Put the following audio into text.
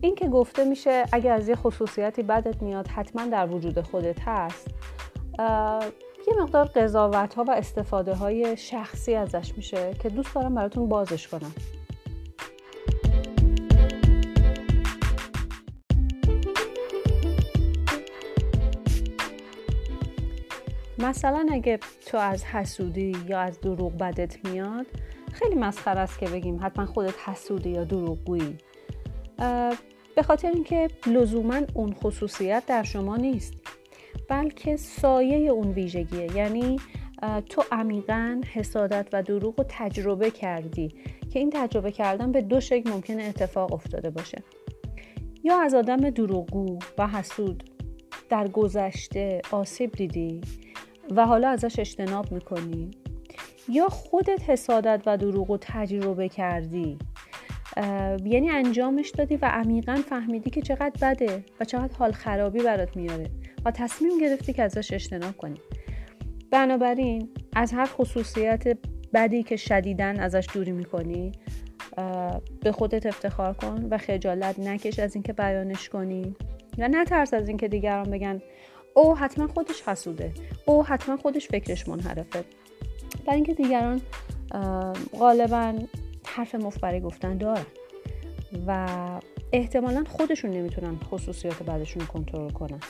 این که گفته میشه اگر از یه خصوصیتی بدت میاد حتما در وجود خودت هست یه مقدار قضاوت ها و استفاده های شخصی ازش میشه که دوست دارم براتون بازش کنم. مثلا اگه تو از حسودی یا از دروغ بدت میاد خیلی مسخره است که بگیم حتما خودت حسودی یا دروغگویی. به خاطر اینکه لزوما اون خصوصیت در شما نیست بلکه سایه اون ویژگیه. یعنی تو عمیقا حسادت و دروغ رو تجربه کردی که این تجربه کردن به دو شکل ممکنه اتفاق افتاده باشه. یا از آدم دروغگو و حسود در گذشته آسیب دیدی و حالا ازش اجتناب می‌کنی یا خودت حسادت و دروغ رو تجربه کردی یعنی انجامش دادی و عمیقا فهمیدی که چقدر بده و چقدر حال خرابی برات میاره و تصمیم گرفتی که ازش اجتناب کنی. بنابراین از هر خصوصیت بدی که شدیدن ازش دوری می‌کنی به خودت افتخار کن و خجالت نکش از اینکه بیانش کنی. و نترس از اینکه دیگران بگن او حتما خودش حسوده. او حتما خودش فکرش منحرفه. برای اینکه دیگران غالبا حرف مفبری گفتن دارن و احتمالا خودشون نمی‌تونن خصوصیات بعدشون کنترل کنن.